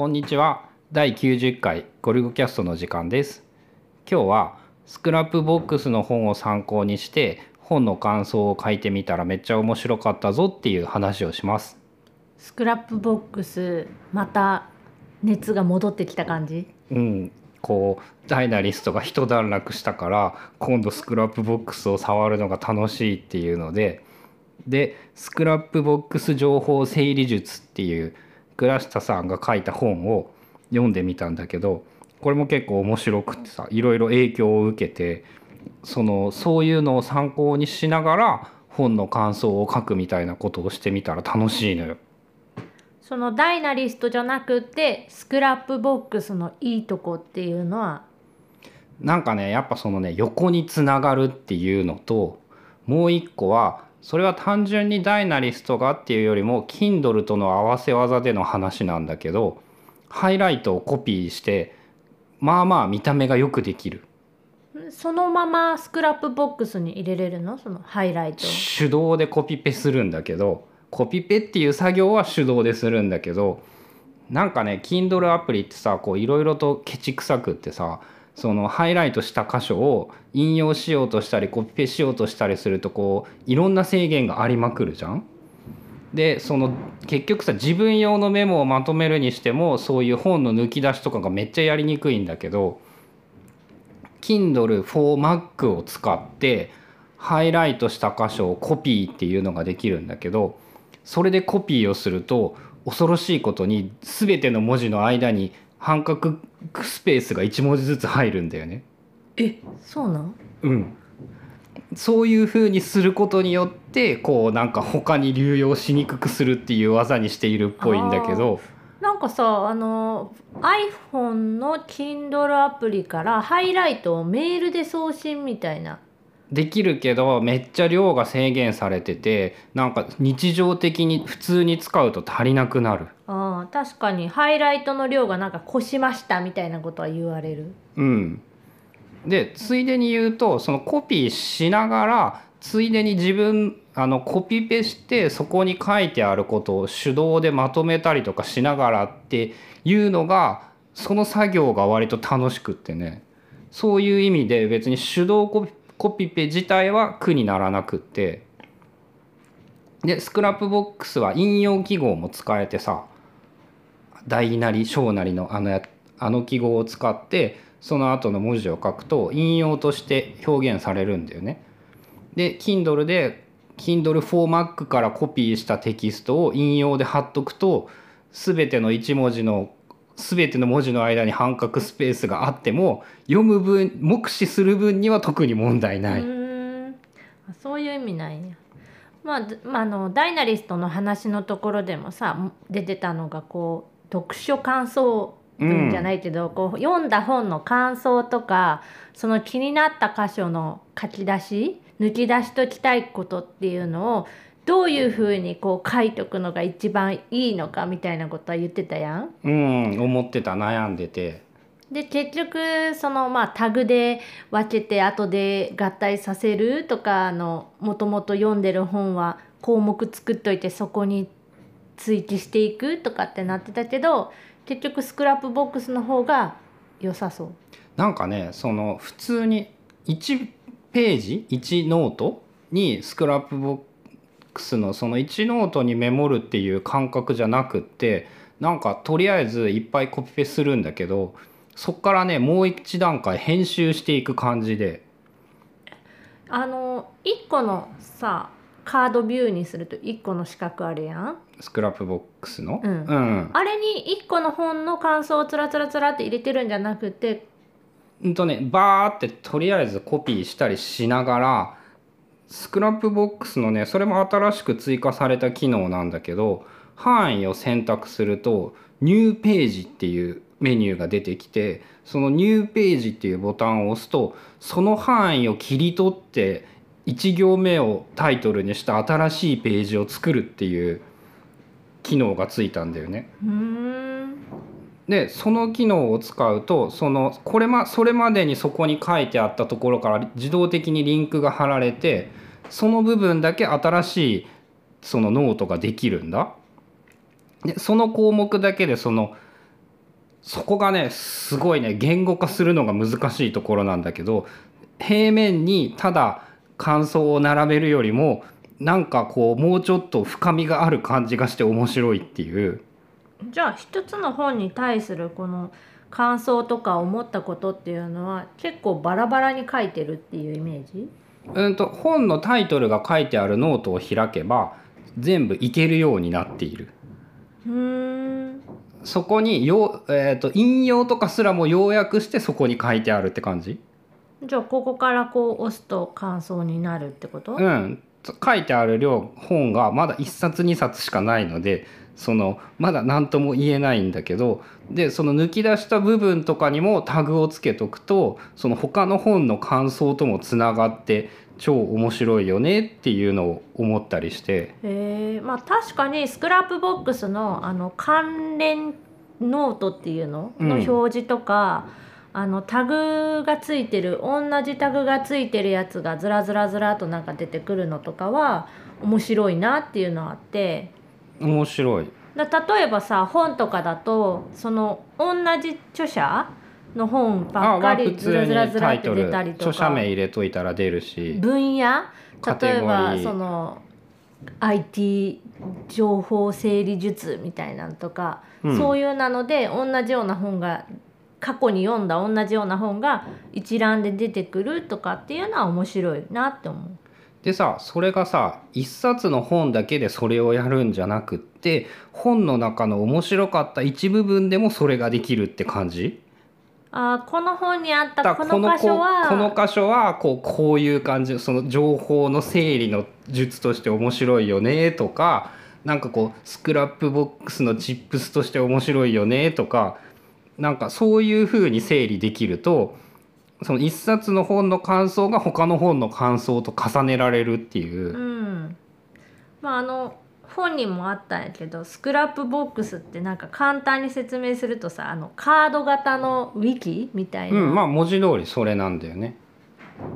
こんにちは。第90回ゴルゴキャストの時間です。今日は Scrapboxの本を参考にして本の感想を書いてみたらめっちゃ面白かったぞっていう話をします。スクラップボックスまた熱が戻ってきた感じ？うん。こう Dynalist が一段落したから今度 Scrapboxを触るのが楽しいっていうので。で Scrapbox情報整理術っていう倉下さんが書いた本を読んでみたんだけどこれも結構面白くてさいろいろ影響を受けてそのそういうのを参考にしながら本の感想を書くみたいなことをしてみたら楽しいのよ。そのダイナリストじゃなくてスクラップボックスのいいとこっていうのは？なんかねやっぱそのね横につながるっていうのともう一個はそれは単純にダイナリストがっていうよりも Kindle との合わせ技での話なんだけどハイライトをコピーしてまあまあ見た目がよくできる。そのままスクラップボックスに入れれるの？そのハイライト手動でコピペするんだけどコピペっていう作業は手動でするんだけどなんかね Kindle アプリってさこういろいろとケチくさくってさそのハイライトした箇所を引用しようとしたりコピペしようとしたりするとこういろんな制限がありまくるじゃん。でその結局さ自分用のメモをまとめるにしてもそういう本の抜き出しとかがめっちゃやりにくいんだけど Kindle for Mac を使ってハイライトした箇所をコピーっていうのができるんだけどそれでコピーをすると恐ろしいことに全ての文字の間に半角スペースが1文字ずつ入るんだよね。えそうなん？うん、そういう風にすることによってこうなんか他に流用しにくくするっていう技にしているっぽいんだけど。なんかさあの iPhone の Kindle アプリからハイライトをメールで送信みたいなできるけどめっちゃ量が制限されててなんか日常的に普通に使うと足りなくなる。あー確かに。ハイライトの量がなんか越しましたみたいなことは言われる。うん、でついでに言うとそのコピーしながらついでに自分あのコピペしてそこに書いてあることを手動でまとめたりとかしながらっていうのがその作業が割と楽しくってね。そういう意味で別に手動コピコピペ自体は苦にならなくってでスクラップボックスは引用記号も使えてさ大なり小なりのあのやあの記号を使ってその後の文字を書くと引用として表現されるんだよね。で Kindle で Kindle for Mac からコピーしたテキストを引用で貼っとくと全ての1文字の全ての文字の間に半角スペースがあっても読む分目視する分には特に問題ない。うそういう意味なんや。まあ、ずまあ、あのダイナリストの話のところでもさ出てたのがこう読書感想文じゃないけど、こう読んだ本の感想とかその気になった箇所の書き出し抜き出しときたいことっていうのをどういうふうにこう書いとくのが一番いいのかみたいなことは言ってたやん？うん思ってた悩んでてで結局そのまあタグで分けて後で合体させるとかあのもともと読んでる本は項目作っといてそこに追記していくとかってなってたけど結局 Scrapboxの方が良さそう。なんかねその普通に1ページ1ノートに Scrapboxのその1ノートにメモるっていう感覚じゃなくってなんかとりあえずいっぱいコピペするんだけどそっからねもう一段階編集していく感じであの1個のさカードビューにすると1個の四角あるやん。スクラップボックスの？うんうんあれに1個の本の感想をつらつらつらって入れてるんじゃなくてうんとねバーってとりあえずコピーしたりしながらスクラップボックスのねそれも新しく追加された機能なんだけど範囲を選択すると New Pageっていうメニューが出てきてその New Pageっていうボタンを押すとその範囲を切り取って1行目をタイトルにした新しいページを作るっていう機能がついたんだよね。でその機能を使うとそのこれまそれまでにそこに書いてあったところから自動的にリンクが貼られてその部分だけ新しいそのノートができるんだ。でその項目だけでそのそこがねすごいね言語化するのが難しいところなんだけど平面にただ感想を並べるよりもなんかこうもうちょっと深みがある感じがして面白いっていうじゃあ一つの本に対するこの感想とか思ったことっていうのは結構バラバラに書いてるっていうイメージ？うんと本のタイトルが書いてあるノートを開けば全部いけるようになっている。うーん。そこによ、えー、と引用とかすらも要約してそこに書いてあるって感じ？じゃあここからこう押すと感想になるってこと、うん。書いてある量本がまだ1冊2冊しかないのでそのまだ何とも言えないんだけどでその抜き出した部分とかにもタグをつけとくとその他の本の感想ともつながって超面白いよねっていうのを思ったりして。へえまあ確かにスクラップボックスのあの関連ノートっていうの？うん。の表示とか、あのタグがついてる同じタグがついてるやつがずらずらずらとなんか出てくるのとかは面白いなっていうのはあって面白い。だ例えばさ本とかだとその同じ著者の本ばっかありずらずらずらって出たりと著者名か入れといたら出るし分野？例えばーその IT 情報整理術みたいなのとか、うんそういうなので同じような本が過去に読んだ同じような本が一覧で出てくるとかっていうのは面白いなって思う。でさそれがさ一冊の本だけでそれをやるんじゃなくって本の中の面白かった一部分でもそれができるって感じ？あーこの本にあっただこの箇所はこの箇所はこうこういう感じその情報の整理の術として面白いよねとかなんかこうスクラップボックスのチップスとして面白いよねとかなんかそういうふうに整理できるとその一冊の本の感想が他の本の感想と重ねられるっていう。うんまああの本にもあったんやけど Scrapboxってなんか簡単に説明するとさあのカード型のウィキみたいな、うん、まあ文字通りそれなんだよね。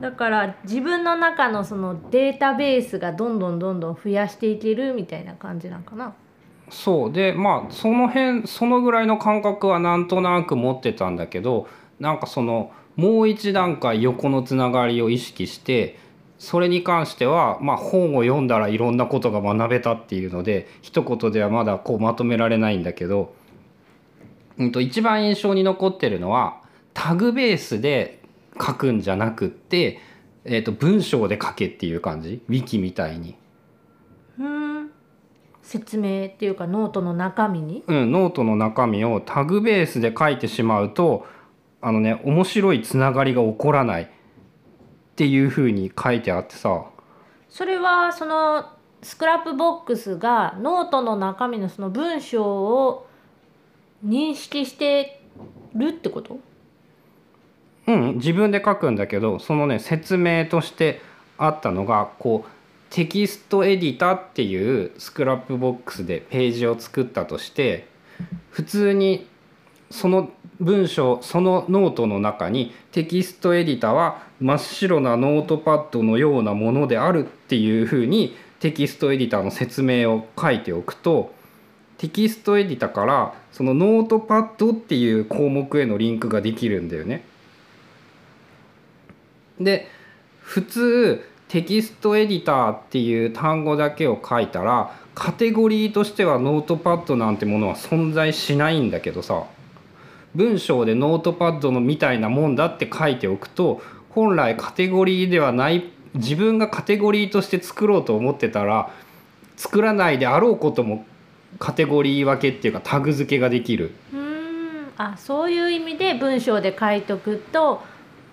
だから自分の中のそのデータベースがどんどんどんどん増やしていけるみたいな感じなんかな。そうでまあその辺そのぐらいの感覚はなんとなく持ってたんだけどなんかそのもう一段階横のつながりを意識してそれに関しては、まあ、本を読んだらいろんなことが学べたっていうので一言ではまだこうまとめられないんだけど、うん、と一番印象に残ってるのはタグベースで書くんじゃなくって、えー、と文章で書けっていう感じ？ウィキみたいに。うん。説明っていうかノートの中身に？うん、ノートの中身をタグベースで書いてしまうとあのね面白いつながりが起こらないっていうふうに書いてあってさ。それはその Scrapbox がノートの中身のその文章を認識してるってこと？うん自分で書くんだけどそのね説明としてあったのがこうテキストエディタっていう Scrapbox でページを作ったとして普通にその文章そのノートの中にテキストエディタは真っ白なノートパッドのようなものであるっていうふうにテキストエディターの説明を書いておくとテキストエディタからそのノートパッドっていう項目へのリンクができるんだよね。で普通テキストエディターっていう単語だけを書いたらカテゴリーとしてはノートパッドなんてものは存在しないんだけどさ文章でノートパッドのみたいなもんだって書いておくと本来カテゴリーではない自分がカテゴリーとして作ろうと思ってたら作らないであろうこともカテゴリー分けっていうかタグ付けができる。うんあそういう意味で文章で書いとくと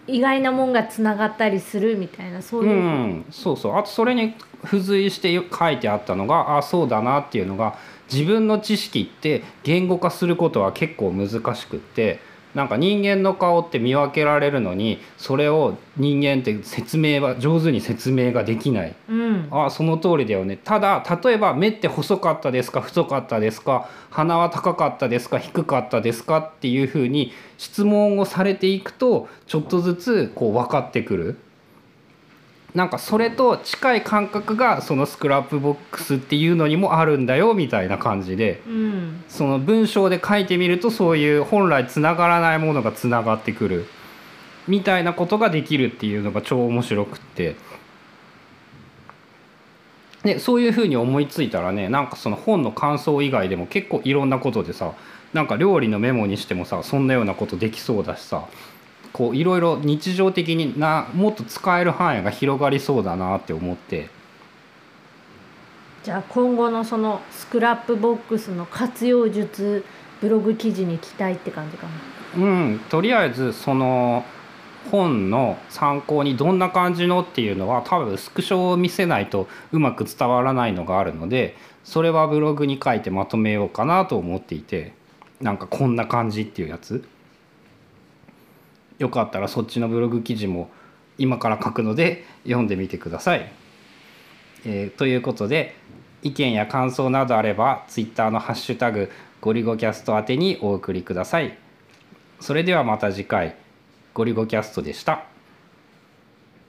意外なもんがつながったりするみたいなそうう。いう、ん、そうそう。あとそれに付随して書いてあったのがあそうだなっていうのが自分の知識って言語化することは結構難しくってなんか人間の顔って見分けられるのにそれを人間って説明は上手に説明ができない。うん。あその通りだよね。ただ例えば目って細かったですか太かったですか鼻は高かったですか低かったですかっていうふうに質問をされていくとちょっとずつこう分かってくるなんかそれと近い感覚がそのスクラップボックスっていうのにもあるんだよみたいな感じでうん。その文章で書いてみるとそういう本来つながらないものがつながってくるみたいなことができるっていうのが超面白くって。でそういうふうに思いついたらねなんかその本の感想以外でも結構いろんなことでさなんか料理のメモにしてもさそんなようなことできそうだしさこういろいろ日常的になもっと使える範囲が広がりそうだなって思ってじゃあ今後のその Scrapbox の活用術ブログ記事に期待って感じかな。うんとりあえずその本の参考にどんな感じのっていうのは多分スクショを見せないとうまく伝わらないのがあるのでそれはブログに書いてまとめようかなと思っていてなんかこんな感じっていうやつよかったらそっちのブログ記事も今から書くので読んでみてください。えーということで意見や感想などあれば Twitter の「ハッシュタグゴリゴキャスト」宛てにお送りください。それではまた次回ゴリゴキャストでした。